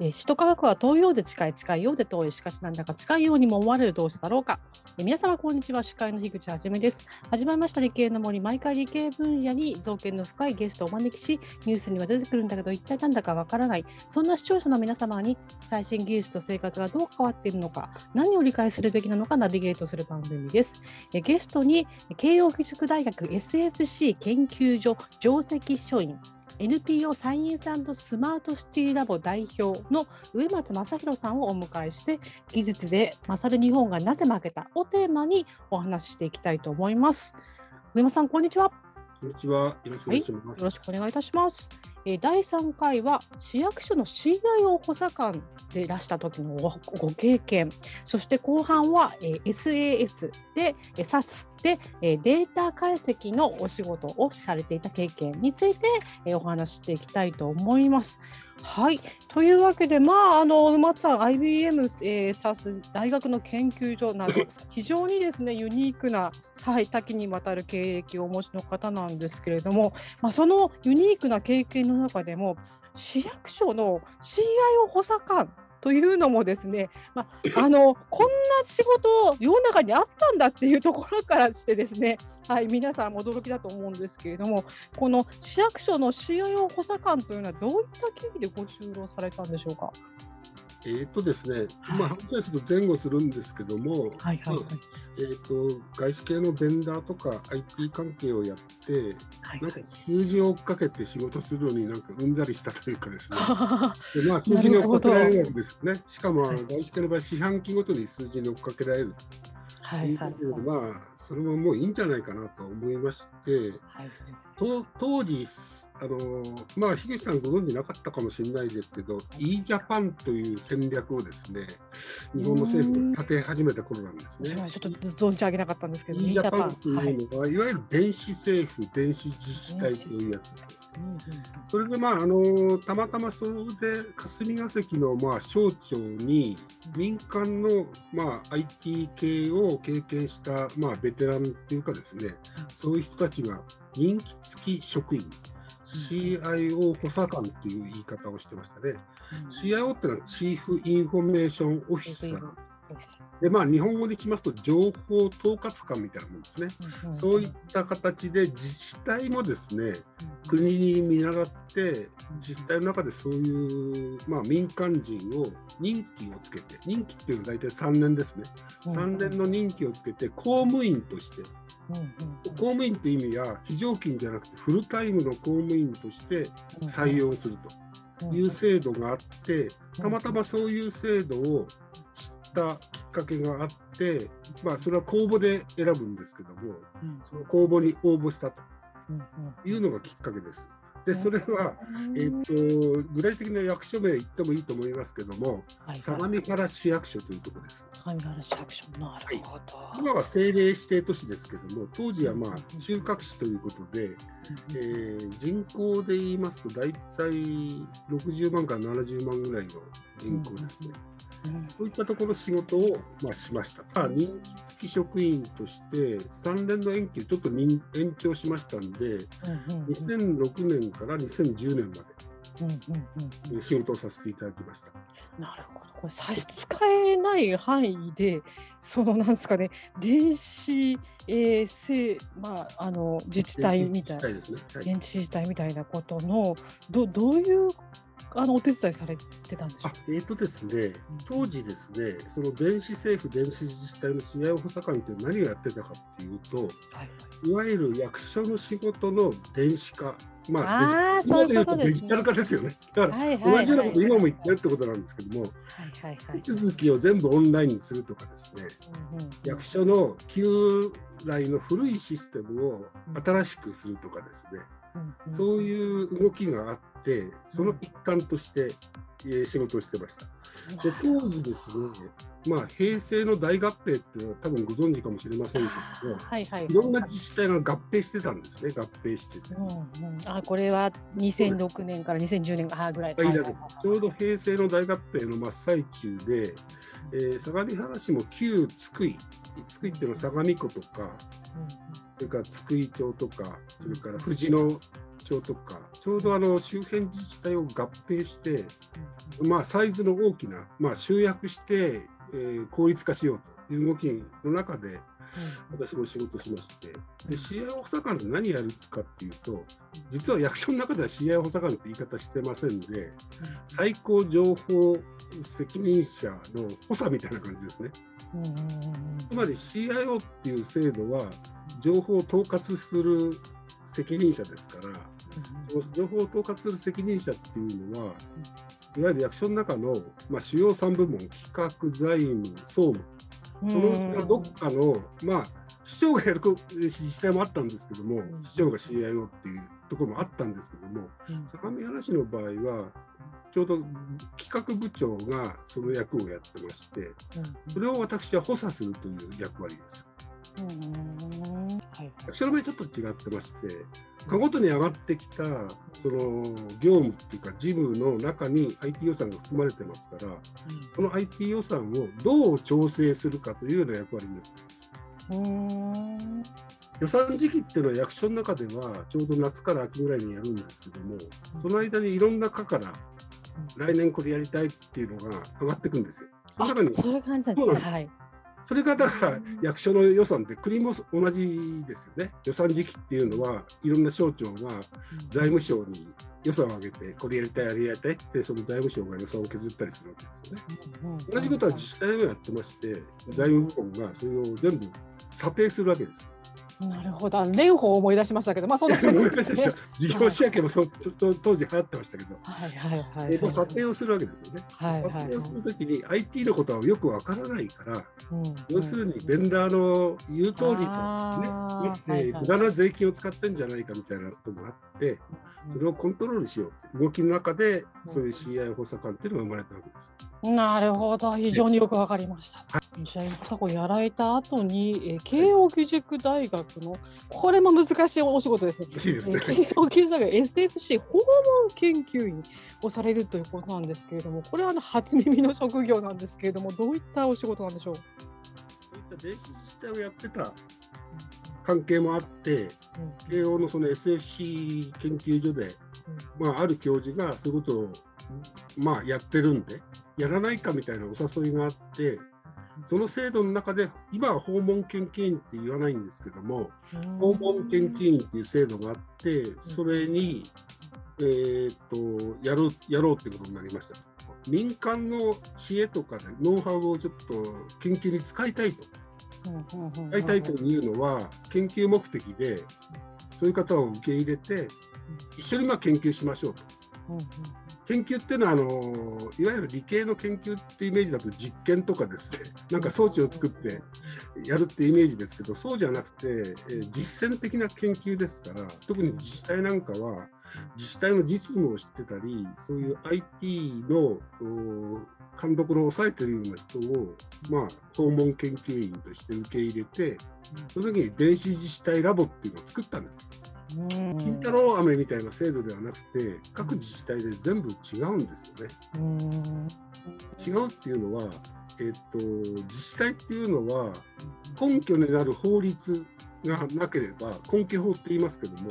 えー、首都科学は遠いようで近い、近いようで遠い、しかしなんだか近いようにも思われる同士だろうか。え、皆様、こんにちは。司会の樋口はじめです。始まりました理系の森、毎回理系分野に造形の深いゲストをお招きし、ニュースには出てくるんだけど、一体なんだかわからない。そんな視聴者の皆様に、最新技術と生活がどう変わっているのか、何を理解するべきなのかナビゲートする番組です。え、ゲストに、慶應義塾大学 SFC 研究所上席書院、NPO サイエンススマートシティラボ代表の植松正弘さんをお迎えして技術で勝る日本がなぜ負けたをテーマにお話ししていきたいと思います。植松さんこんにちは。こんにちは。よろしくお願いします。はい、よろしくお願いいたします。えー、第3回は市役所の CIO 補佐官でいらした時のご経験、そして後半は、えー、SAS で、えー、SAS で、えー、データ解析のお仕事をされていた経験について、えー、お話していきたいと思います。はい。というわけで、まあ、あの、松さん、IBM、えー、SAS 大学の研究所など、非常にですね、ユニークな、はい、多岐にわたる経歴をお持ちの方なんですけれども、まあ、そのユニークな経験の中でも、市役所の CIO 補佐官というのもですね、まあ、あのこんな仕事世の中にあったんだっていうところからしてですね、はい、皆さん驚きだと思うんですけれどもこの市役所の CIO 補佐官というのはどういった経緯でご就労されたんでしょうか？えーとですね、まあ、話はちょっと前後するんですけども、はいはいはい。えーと、外資系のベンダーとか IT 関係をやって、はいはい、なんか数字を追っかけて仕事するのになんかうんざりしたというかですね、でまあ、数字に追っかけられるわけですね、しかも外資系の場合、四半期ごとに数字に追っかけられる。はいはい、まあそれももういいんじゃないかなと思いまして、はいはい。と当時あの、まあ、樋口さんご存知なかったかもしれないですけど e ジャパンという戦略をですね日本の政府が立て始めた頃なんですね。ちょっと存じ上げなかったんですけど e ジャパンというのは、はい、いわゆる電子政府電子自治体というやつそれでまああのたまたまそれで霞が関のまあ省庁に民間のまあ IT 系を経験したまあベテランっていうかですねそういう人たちが任期付き職員、CIO 補佐官っていう言い方をしてましたね。CIO ってのはチーフインフォメーションオフィス。でまあ、日本語にしますと情報統括官みたいなもんですね、うんうん、そういった形で自治体もですね、うん、国に見習って自治体の中でそういう、まあ、民間人を任期をつけて任期っていうのは大体3年ですね、うん。うん、3年の任期をつけて公務員として公務員って意味は非常勤じゃなくてフルタイムの公務員として採用するという制度があってたまたまそういう制度を知ったきっかけがあって、まあ、それは公募で選ぶんですけどもその公募に応募したというのがきっかけです。でそれは、えーと、具体的な役所名言ってもいいと思いますけども、はい。はい、相模原市役所というところです。相模原市役所。なるほど、はい、今は政令指定都市ですけども、当時はまあ中核市ということで、うん、えー、人口で言いますと、大体60万から70万ぐらいの人口ですね。うんそういったところ仕事を、まあ、しました。任期付き職員として3年の延期をちょっと延長しましたんで、うんうんうん、2006年から2010年まで。うんうんうん、仕事をさせていただきました。なるほど。これ差し支えない範囲で、そのなんですかね、電子衛星、まああの自治体みたいな、現地、自治体みたいなことのどどういうあのお手伝いされてたんでしょ？うえっ、ー、とですね、当時ですね、その電子政府、電子自治体の試合補佐官って何をやってたかっていうと、はいい、わゆる役所の仕事の電子化、まあ、あそういうことデジタル化ですよね。だから、同じようなこと今も言ってるってことなんですけども、はいはいはい、手続きを全部オンラインにするとかですね、うんうん、役所の旧来の古いシステムを新しくするとかですね、そういう動きがあって、その一環として、えー、仕事をしてました。で当時ですね、まあ、平成の大合併っていうのは多分ご存知かもしれませんけども、はいはい、いろんな自治体が合併してたんですね、合併してて。うんうん、あこれは2006年から2010年あぐらい、はい、ちょうど平成の大合併の真っ最中で、えー、相模原市も旧津久井、津久井っていうのは相模湖とか、うん、それから津久井町とか、それから藤野町とか、ちょうどあの周辺自治体を合併して、まあ、サイズの大きな、まあ、集約して、えー、効率化しようという動きの中で、私も仕事しまして、で CI 補佐官って何やるかっていうと、実は役所の中では CI 補佐官って言い方してませんで、最高情報責任者の補佐みたいな感じですね。つまり CIO っていう制度は、情報を統括する責任者ですから、その情報を統括する責任者っていうのは、いわゆる役所の中の、まあ、主要3部門、企画、財務、総務、そのどっかの、まあ、市長がやる自治体もあったんですけども、市長が CIO っていうところもあったんですけども、相模原市の場合は、ちょうど企画部長がその役をやってまして、それを私は補佐するという役割です。役所の場合ちょっと違ってまして、かごとに上がってきたその業務っていうか事務の中に IT 予算が含まれてますから、うん、その IT 予算をどう調整するかというような役割になっています。予算時期っていうのは役所の中ではちょうど夏から秋ぐらいにやるんですけども、その間にいろんな課から来年これやりたいっていうのが上がっていくんですよ。その中にそういう感じなんですね。はいそれがだから役所の予算って国も同じですよね。予算時期っていうのはいろんな省庁が財務省に予算を上げてこれやりたいあれやりたいってその財務省が予算を削ったりするわけですよね。同じことは自治体もやってまして財務部門がそれを全部査定するわけです。なるほど、蓮舫を思い出しましたけど、まあ、そんな感じです、ね、事業仕分けもそ当時流行ってましたけど、はいはいはい、えー、査定をするわけですよね。はいはいはい、査定をするときに IT のことはよくわからないから、うん、要するにベンダーの言う通りとね、ね、はいはい、無駄な税金を使ってんじゃないかみたいなこともあって、それをコントロールしよう。動きの中でそういう CI 補佐官っていうのが生まれたわけです。なるほど。非常によくわかりました。はい、CI 補佐官やられた後に、えー、慶應義塾大学のこれも難しいお仕事ですね。いいですね。慶應義塾大学 SFC 訪問研究員をされるということなんですけれどもこれはあの初耳の職業なんですけれどもどういったお仕事なんでしょう？そういった電子自治体をやってた関係もあって、慶応のその SFC 研究所で、まあ、ある教授がそういうことを、まあ、やってるんで、やらないかみたいなお誘いがあって、その制度の中で、今は訪問研究員って言わないんですけども、訪問研究員っていう制度があって、それに、えー、っとやるやろうってことになりました。民間の知恵とかでノウハウをちょっと研究に使いたいと。大体というのは研究目的でそういう方を受け入れて一緒にまあ研究しましょうと。研究っていうのはあのいわゆる理系の研究っていうイメージだと実験とかですね なんか装置を作ってやるっていうイメージですけどそうじゃなくて、え実践的な研究ですから特に自治体なんかは自治体の実務を知ってたりそういう IT の監督の抑えてるような人を、まあ、訪問研究員として受け入れて、その時に電子自治体ラボっていうのを作ったんです。金太郎飴みたいな制度ではなくて、各自治体で全部違うんですよね。違うっていうのは、えっと、自治体っていうのは、根拠になる法律がなければ、根拠法って言いますけども、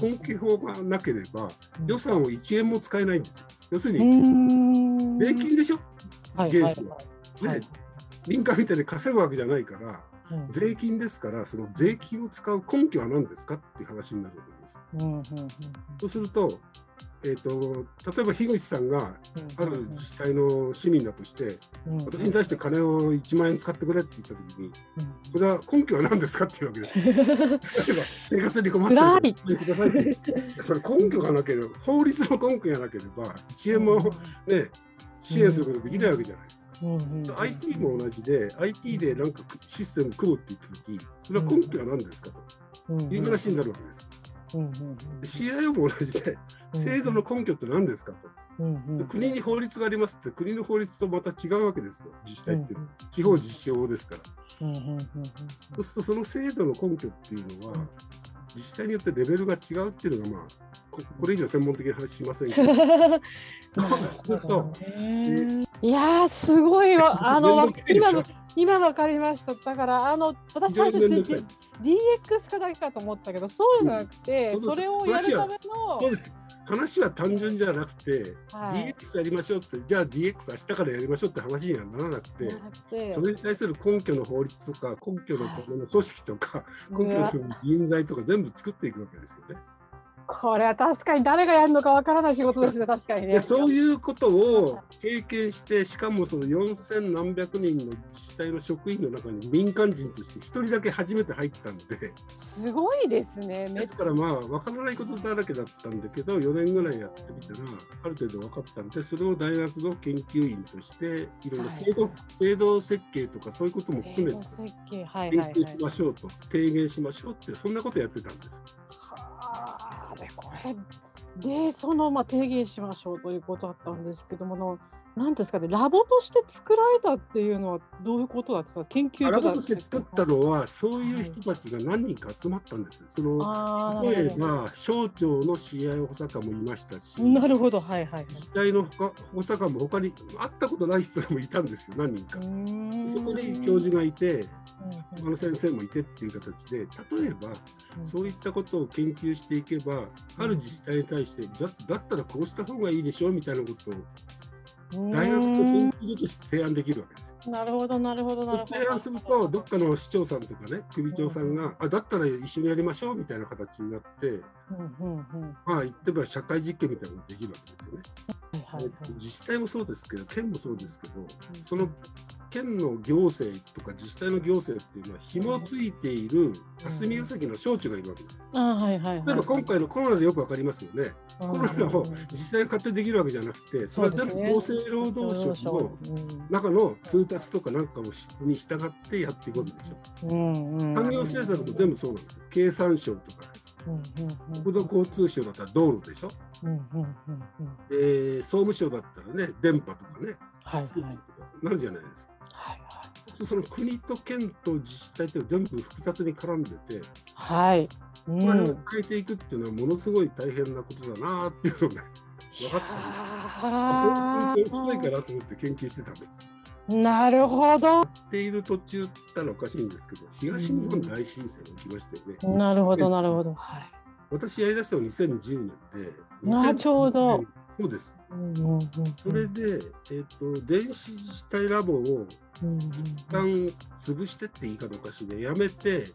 根拠法がなければ、予算を1円も使えないんですよ。要するに、税金でしょ、ゲートは。で、民間みたいに稼ぐわけじゃないから、税金ですから、その税金を使う根拠は何ですかっていう話になるわけです。そうすると、えーと、例えば樋口さんがある自治体の市民だとして、私に対して金を1万円使ってくれって言ったときに、それは根拠は何ですかっていうわけです。例えば生活に困ってる。くださいって。それ根拠がなければ、法律の根拠がなければ、1円も、ね、支援することできないわけじゃないですか。うんうん、IT も同じで、IT でなんかシステム組むって言ったとき、それは根拠は何ですかと。いう話になるわけです。うんうんうん、CIO も同じで、制度の根拠って何ですかと、うんうん、国に法律がありますって、国の法律とまた違うわけですよ、自治体って、うんうん、地方自治法ですから。うんうんうんうん、そうすると、その制度の根拠っていうのは、自治体によってレベルが違うっていうのが、まあ、ここれ以上専門的な話しませんけど。いやすごいわ。あの今の今わかりました。だからあの私最初 DX かだけかと思ったけど、そうじゃなくて、うん、それをやるための。そうです話は単純じゃなくて、はい、DX やりましょうって、じゃあ DX 明日からやりましょうって話にはならなくて、それに対する根拠の法律とか、根拠の組織とか、はい、根拠の人材とか全部作っていくわけですよね。これは確かに誰がやるのかわからない仕事ですね、確かにね。そういうことを経験して、しかもその4000何百人の自治体の職員の中に民間人として1人だけ初めて入ったので、すごいですね、ですからまあ、わからないことだらけだったんだけど、4年ぐらいやってみたら、ある程度分かったんで、それを大学の研究員として、いろいろ制度はい、制度設計とか、そういうことも含めて、研究しましょうと、提言しましょうって、そんなことやってたんです。でこれ。でそのまあ提言しましょうということだったんですけどもなんですかね、ラボとして作られたっていうのはどういうことだった研究ラボとして作ったのは、そういう人たちが何人か集まったんです。その例えば、省庁の CI 補佐官もいましたし、なるほど、はいはい、自治体の補佐官も他に会ったことない人もいたんですよ、何人か。そこに教授がいて、他の先生もいてっていう形で、例えば、そういったことを研究していけば、ある自治体に対して、だだったらこうした方がいいでしょみたいなことを大学と研究所として提案できるわけです。なるほど、なるほど、なるほど。提案すると、どっかの市長さんとかね、首長さんが、あだったら一緒にやりましょうみたいな形になって、うんうんうん、まあ、言ってば社会実験みたいなのができるわけですよね。はいはいはい、自治体もそうですけど、県もそうですけど、その県の行政とか自治体の行政っていうのは紐付いている霞が関の省庁がいるわけです。あはいはい例えば今回のコロナでよくわかりますよね。コロナを自治体が勝手にできるわけじゃなくて、それは全部厚生労働省の中の通達とかなんかをに従ってやっていくわけでしょ。産業政策も全部そうなんですよ。経産省とか。国土交通省だったら道路でしょ、で総務省だったらね電波とかね、はいはい、なるじゃないですか。はいはい、その国と県と自治体って全部複雑に絡んでて、はいうん、これを変えていくっていうのはものすごい大変なことだなっていうのが分かったんです。そういうかなと思って研究してたんです。なるほど。っている途中ったらおかしいんですけど、東日本大震災が起きましたよね。うん、なるほど、なるほど。はい。私やりだしたの2010年で、なちょうど。そうです。それで、えーと、電子自治体ラボを一旦潰してって言い方おかしいね、やめて、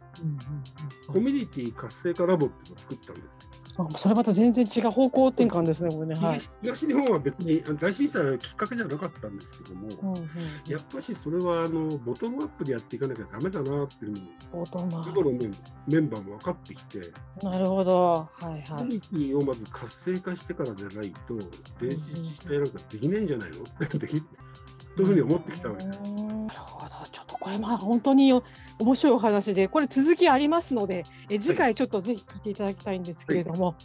コミュニティ活性化ラボっていうのを作ったんですあそれまた全然違う方向転換ですね、これね。はい、東日本は別に大震災はきっかけじゃなかったんですけども、うんうん。うん、やっぱしそれはあのボトムアップでやっていかなきゃだめだなっていうのを、日頃メメンバーも分かってきて、なるほど、はいはい、コミュニティをまず活性化してからじゃないと、電子自治体なんかできないんじゃないの？ってできというふうに思ってきたわけです。なるほど、ちょっとこれまあ本当に面白いお話で、これ続きありますので、え次回ちょっとぜひ聞いていただきたいんですけれども、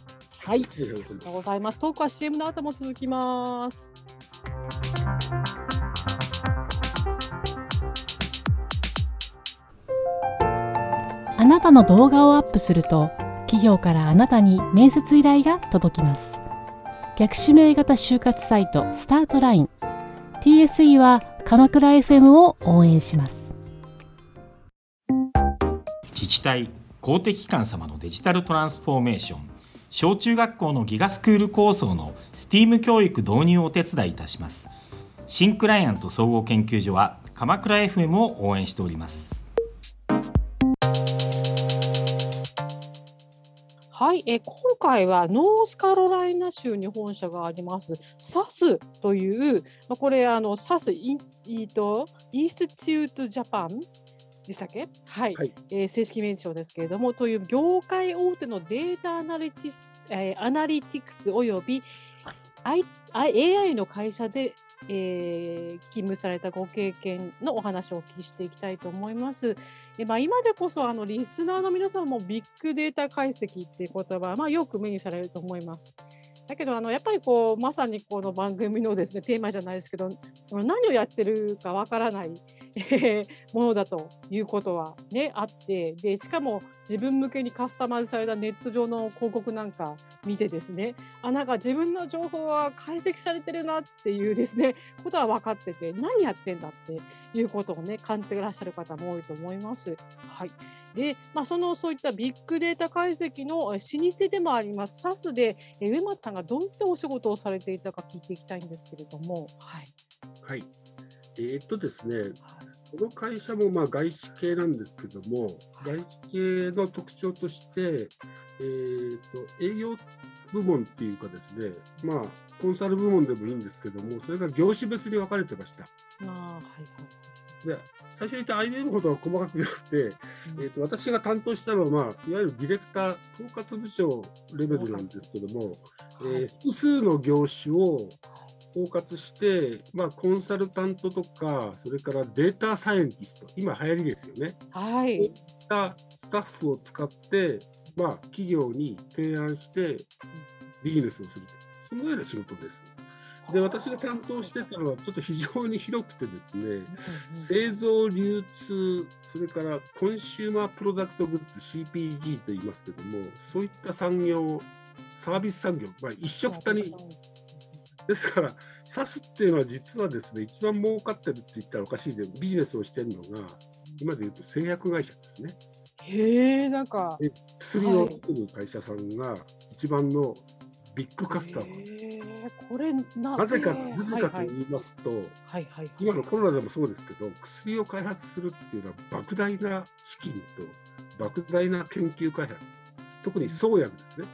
はい、はい、ありがとうございます。トークは CM の後も続きます。あなたの動画をアップすると、企業からあなたに面接依頼が届きます。逆指名型就活サイトスタートライン TSE は鎌倉 FM を応援します。自治体公的機関様のデジタルトランスフォーメーション。小中学校のギガスクール構想の STEAM 教育導入をお手伝いいたします。新クライアント総合研究所は鎌倉 FM を応援しております。はい、え今回はノースカロライナ州に本社があります。SAS という、まあ、これあの SAS イイとインスティテュートジャパンでしたっけ、はい、はい、えー、正式名称ですけれどもという業界大手のデータアナリティス、えー、アナリティクスおよび I AI の会社でえー、勤務されたご経験のお話をお聞きしていきたいと思います。えまあ、今でこそあのリスナーの皆さんもビッグデータ解析っていう言葉は、まあ、よく目にされると思います。だけどあのやっぱりこうまさにこの番組のですねテーマじゃないですけど何をやってるかわからない、ものだということは、ね、あってでしかも自分向けにカスタマイズされたネット上の広告なんか見てですねあなんか自分の情報は解析されてるなっていうですね ことは分かってて何やってんだっていうことをね感じていらっしゃる方も多いと思います。はいで、まあ、そのそういったビッグデータ解析の老舗でもあります SAS で上松さんがどういったお仕事をされていたか聞いていきたいんですけれども。はい、はいえー、っとですね、はいこの会社もまあ外資系なんですけども、外資系の特徴として、えーと、営業部門っていうかですね、まあ、コンサル部門でもいいんですけども、それが業種別に分かれてました。あはいはい、で最初に言った IBM ほどは細かくなくて、うん、えーと、私が担当したのは、まあ、いわゆるディレクター、統括部長レベルなんですけども、はい、えー、複数の業種を包括して、まあ、コンサルタントとか、それからデータサイエンティスト、今流行りですよね。はい。そういったスタッフを使って、まあ、企業に提案してビジネスをすると、そのような仕事です。で私が担当してたのはちょっと非常に広くてですね、製造流通それからコンシューマープロダクトグッズ CPG と言いますけどもそういった産業サービス産業、まあ、一緒くたにですから、SAS っていうのは実はですね、一番儲かってるって言ったらおかしいで、ビジネスをしてるのが、今で言うと製薬会社ですね。へえ、なんか。薬を作る会社さんが一番のビッグカスタマーこれななぜか、なぜかと言いますと、はいはいはい、今のコロナでもそうですけど、薬を開発するっていうのは、莫大な資金と莫大な研究開発、特に創薬ですね。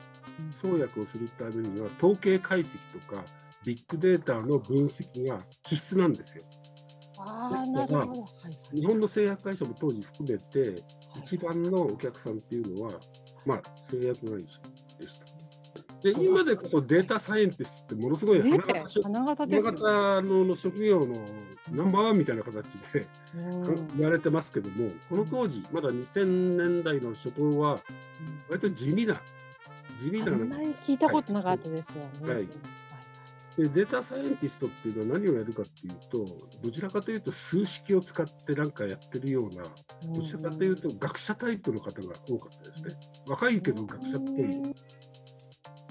創薬をするためには、統計解析とか、ビッグデータの分析が必須なんですよ。あなるほど、日本の製薬会社も当時含めて、一番のお客さんっていうのは、まあ、製薬会社でした。で今でこそデータサイエンティストってものすごい花形花形の職業のナンバーワンみたいな形で言われてますけども、この当時、まだ2000年代の初頭は、割と地味な、地味な。あんまり聞いたことなかったですよね。はいでデータサイエンティストっていうのは何をやるかっていうとどちらかというと数式を使って何かやってるようなどちらかというと学者タイプの方が多かったですね。若いけど学者っぽい。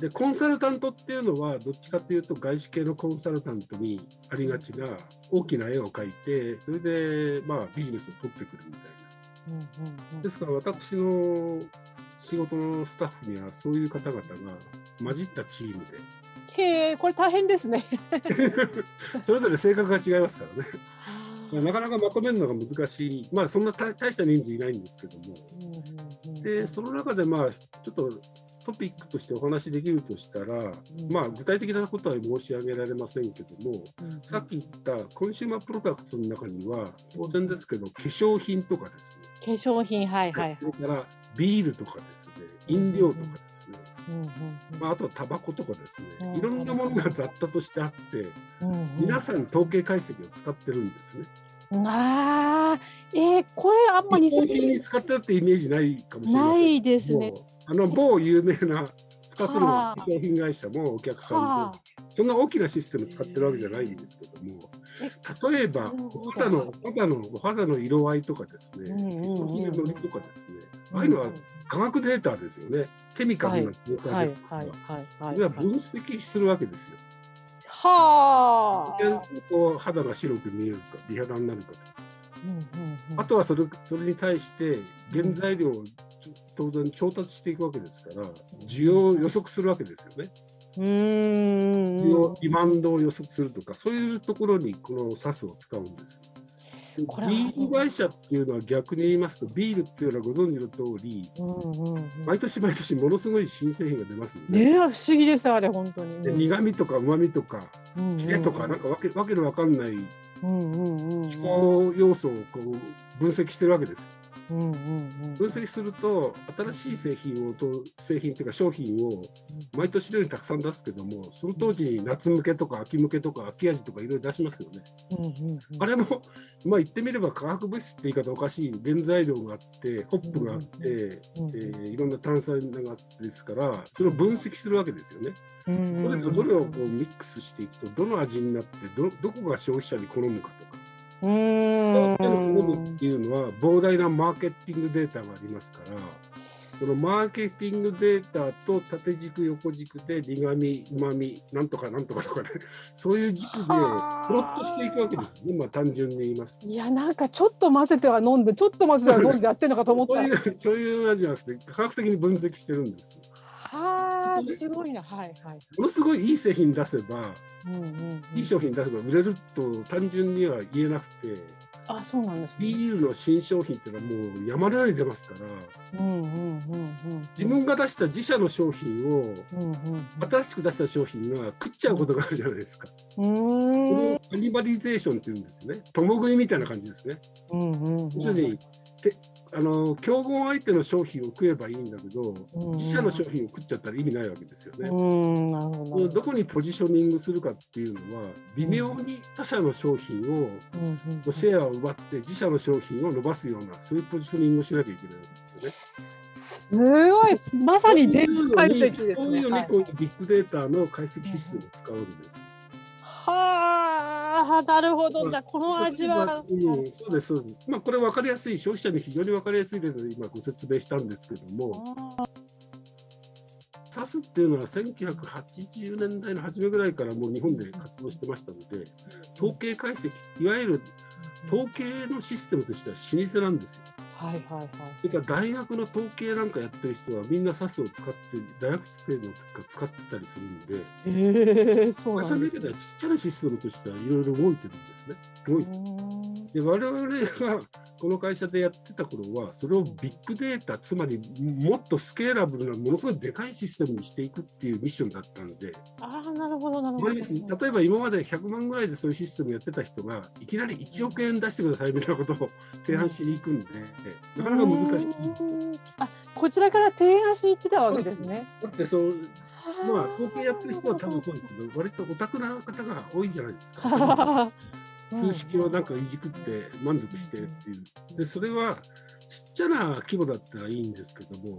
でコンサルタントっていうのはどっちかというと外資系のコンサルタントにありがちな大きな絵を描いてそれでまあビジネスを取ってくるみたいな、ですから私の仕事のスタッフにはそういう方々が混じったチームでへえ、これ大変ですね。それぞれ性格が違いますからね。なかなかまとめるのが難しい、まあ、そんな大した人数いないんですけども、でその中で、まあ、ちょっとトピックとしてお話しできるとしたら、まあ、具体的なことは申し上げられませんけども、さっき言ったコンシューマープロダクトの中には、当然ですけど、化粧品とかですね、化粧品、はいはい、それからビールとかですね、飲料とかまあ、あとはタバコとかですね、いろんなものが雑多としてあって、皆さん統計解析を使ってるんですね。ああ、えー、これあんまり商品に使ってるってイメージないかもしれません。ないですね。あの某有名な2つの商品会社もお客さんで、そんな大きなシステム使ってるわけじゃないんですけども、例えばお肌のお肌のお肌の色合いとかですね、商品のりとかですね、ああいうのは科学データですよね。ケミカルなデータですから、それは分析するわけですよ。はあ。肌が白く見えるか、美肌になるかとか、あとはそれそれに対して原材料を当然調達していくわけですから需要を予測するわけですよね。需要リマンドを予測するとかそういうところにこの SAS を使うんです。ビール会社っていうのは逆に言いますとビールっていうのはご存知の通り、毎年毎年ものすごい新製品が出ますよね。ね不思議ですあれ本当に、ね、苦味とか旨味とかキレとかなんかわけわけのわかんない気候要素をこう分析してるわけです。分析すると新しい製品をと製品というか商品を毎年のようにたくさん出すけどもその当時に夏向けとか秋向けとか秋味とかいろいろ出しますよね。あれも、まあ、言ってみれば化学物質って言い方おかしい原材料があってホップがあって、えー、いろんな炭酸があってですからそれを分析するわけですよね。うんうんうん、それぞれどれをこうミックスしていくとどの味になってどどこが消費者に好むかとかうん。っていうのは膨大なマーケティングデータがありますから、そのマーケティングデータと縦軸横軸で苦味うまみなんとかなんとかとかね そういう軸でプロットしていくわけですよね。まあ単純に言いますいやなんかちょっと混ぜては飲んでちょっと混ぜては飲んでやってるのかと思った。そういうそういう味じゃなくて科学的に分析してるんですはあすごいな。はいはい。ものすごいいい製品出せば、うんうんうん、いい商品出せば売れると単純には言えなくてあそうなんです、ね、ビールの新商品っていうのはもう山のように出ますから、うんうんうんうん、自分が出した自社の商品を、うんうん、新しく出した商品が食っちゃうことがあるじゃないですか。うん、このカニバリゼーションっていうんですね。共食いみたいな感じですね。うんうんうん、要するにあの競合相手の商品を食えばいいんだけど、自社の商品を食っちゃったら意味ないわけですよね。どどこにポジショニングするかっていうのは微妙に他社の商品を、うシェアを奪って自社の商品を伸ばすようなそういうポジショニングをしなきゃいけないわけですよね。すごいまさに電気解析ですね。そういうのにこういうビッグデータの解析システムを使うんです。はあ、なるほど。じゃあ、この味は。うん、そうです、そうです。まあ、これ分かりやすい、消費者に非常に分かりやすい例で今ご説明したんですけども。サスっていうのは1980年代の初めぐらいからもう日本で活動してましたので、統計解析、いわゆる統計のシステムとしては老舗なんですよ。はいはいはい。それから大学の統計なんかやってる人はみんな SAS を使って大学生の時から使ってたりするんで、えー、そうなんです、ね、会社の中ではちっちゃなシステムとしてはいろいろ動いてるんですね。動いてで我々がこの会社でやってた頃はそれをビッグデータつまりもっとスケーラブルなものすごいでかいシステムにしていくっていうミッションだったんで。ああなるほどなるほど。例えば今まで100万ぐらいでそういうシステムやってた人がいきなり1億円出してくださいみたいなことを提案しに行くんで、なかなか難しい。あこちらから提案しに行ってたわけですね。だってそうまあ統計やってる人は多分そうですけど割とオタクな方が多いじゃないですか。数式をなんかいじくって満足してっていう。で、それはちっちゃな規模だったらいいんですけども、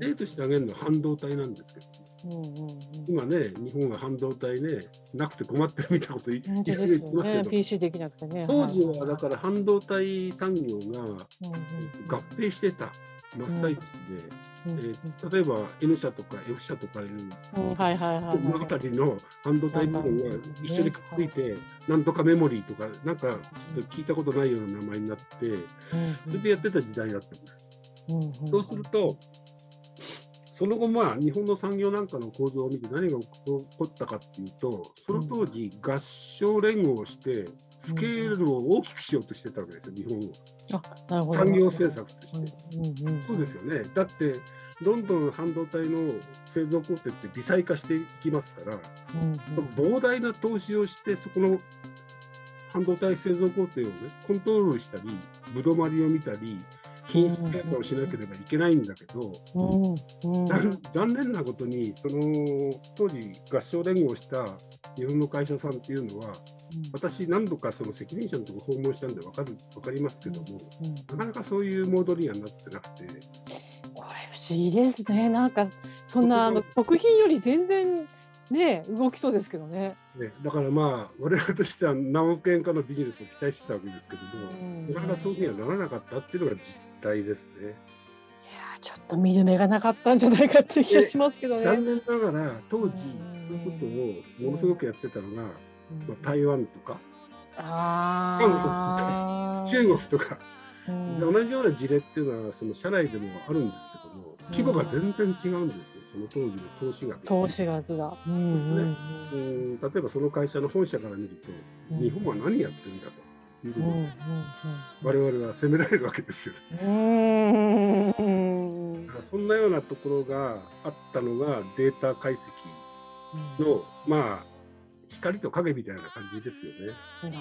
例として挙げるのは半導体なんですけど、今ね、日本は半導体ね、なくて困ってるみたいなこと言ってますけど、PC できなくてね。当時はだから半導体産業が合併してた真っ最中で、えー、例えば N 社とか F 社とかいう物語の半導体部分が一緒にくっついて、なんとかメモリーとか、なんかちょっと聞いたことないような名前になって、それでやってた時代だったんです。そうすると、その後、まあ、日本の産業なんかの構造を見て何が起こったかっていうと、その当時、合唱連合をして、スケールを大きくしようとしてたわけですよ、日本を。産業政策として、そうですよね。だって、どんどん半導体の製造工程って微細化していきますから、うんうん、膨大な投資をして、そこの半導体製造工程をね、コントロールしたり、ぶどまりを見たり、品質検査をしなければいけないんだけど、残念なことに、その当時合唱連合した日本の会社さんっていうのは、私何度かその責任者のところ訪問したんで分かる分かりますけども、なかなかそういうモードにはなってなくて。これ不思議ですね。なんかそんなあの食品より全然ね動きそうですけどね。ねだからまあ我々としては何億円かのビジネスを期待してたわけですけども、うん、なかなかそういうふうにはならなかったっていうのが実態ですね。いやちょっと見る目がなかったんじゃないかって気がしますけどね。残念ながら当時そういうことをものすごくやってたのが、まあ、台湾とか、韓国とか、中国とか、同じような事例っていうのはその社内でもあるんですけども、規模が全然違うんですよ、その当時の投資額。投資額が。ですね、うん。例えばその会社の本社から見ると、日本は何やってるんだと。いうことを我々は責められるわけですよ。だからそんなようなところがあったのがデータ解析の、まあ光と影みたいな感じですよね。なる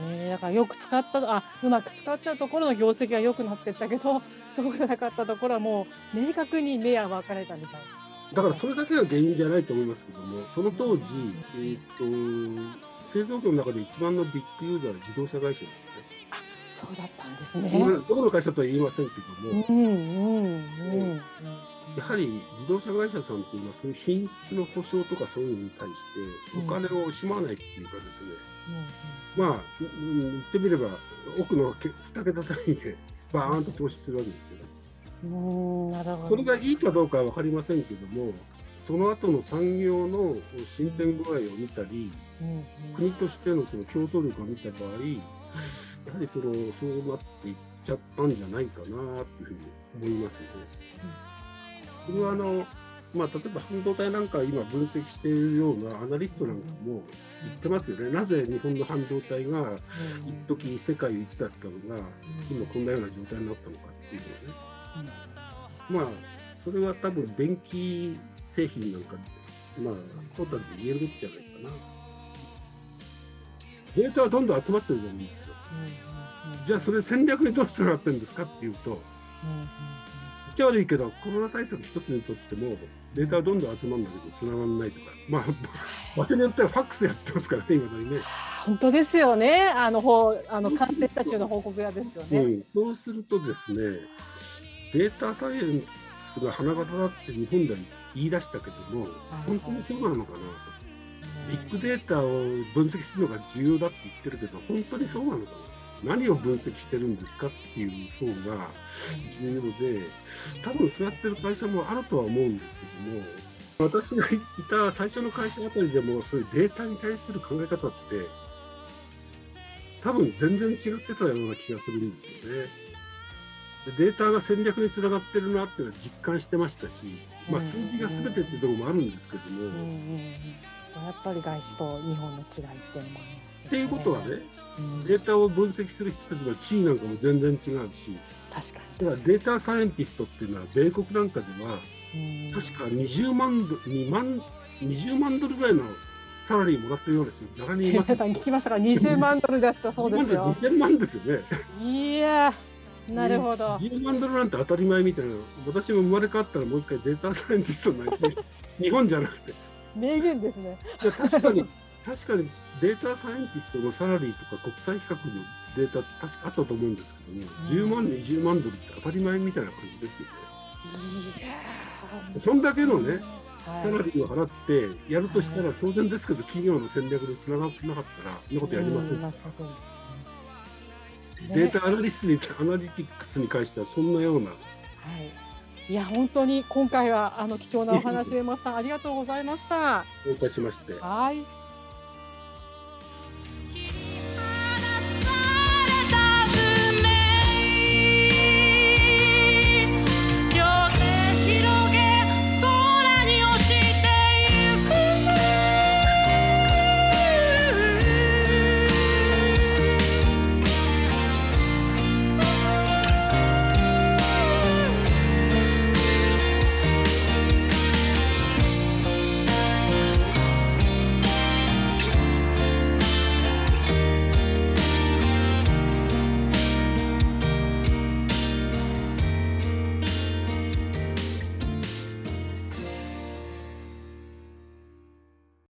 ほどね。だからよく使ったあうまく使ったところの業績は良くなってったけど、そうじゃなかったところはもう明確に目は分かれたみたいな。だからそれだけが原因じゃないと思いますけども、その当時、えーと、製造業の中で一番のビッグユーザーは自動車会社ですね。あそうだったんですね。どこの会社とは言いませんけども、うんうんうん、やはり自動車会社さんっていうのはそういう品質の保証とかそういうのに対してお金を惜しまないっていうかですね、まあ言ってみれば奥の2桁単位でバーンと投資するわけですよね。うんなるほどそれがいいかどうかは分かりませんけどもその後の産業の進展具合を見たり、国としてのその競争力を見た場合やはりそのそうなっていっちゃったんじゃないかなというふうに思いますよね。それはあのまあ、例えば半導体なんか今分析しているようなアナリストなんかも言ってますよね、なぜ日本の半導体が一時世界一だったのが今こんなような状態になったのかっていうのね、まあそれは多分電気製品なんかまあトータルで言えることじゃないかな。データはどんどん集まってるじゃないですか、じゃあそれ戦略にどうつながってるんですかっていうと、っちゃ悪いけど、コロナ対策一つにとっても、データはどんどん集まるんだけど、つながらないとか、まあ、場所によってはファックスでやってますからね、今だにね。本当ですよね、あのほあの感染者数の報告屋ですよね、うん。そうするとですね、データサイエンスが花形だって日本では言い出したけども、本当にそうなのかなと。ビッグデータを分析するのが重要だって言ってるけど、本当にそうなのかな。何を分析してるんですかっていう方が重要で多分そうやってる会社もあるとは思うんですけども私がいた最初の会社あたりでもそういうデータに対する考え方って多分全然違ってたような気がするんですよね。データが戦略につながってるなっていうのは実感してましたし、まあ、数字が全てっていうところもあるんですけども。やっぱり外資と日本の違いっていうのもあります、ね、っていうことはねデータを分析する人たちの地位なんかも全然違うし。確かに。だからデータサイエンティストっていうのは米国なんかでは確か20万ド2万20万ドルぐらいのサラリーもらってるようですよ。誰に言いますさん聞きましたか20万ドルだったそうですよ。2000万ですよね。いやなるほど。10万ドルなんて当たり前みたいな。私も生まれ変わったらもう一回データサイエンティストになりたい。日本じゃなくて。名言ですね。確かに確かにデータサイエンティストのサラリーとか国際比較のデータ確かあったと思うんですけどね、うん、10万、20万ドルって当たり前みたいな感じですよね。そんだけのね、サラリーを払ってやるとしたら当然ですけど、企業の戦略につながってなかったら、そんなことやりません。データアナリストに、アナリティクスに関してはそんなような。はいいや本当に今回はあの貴重なお話、山さんありがとうございました。どういたしまして。はい。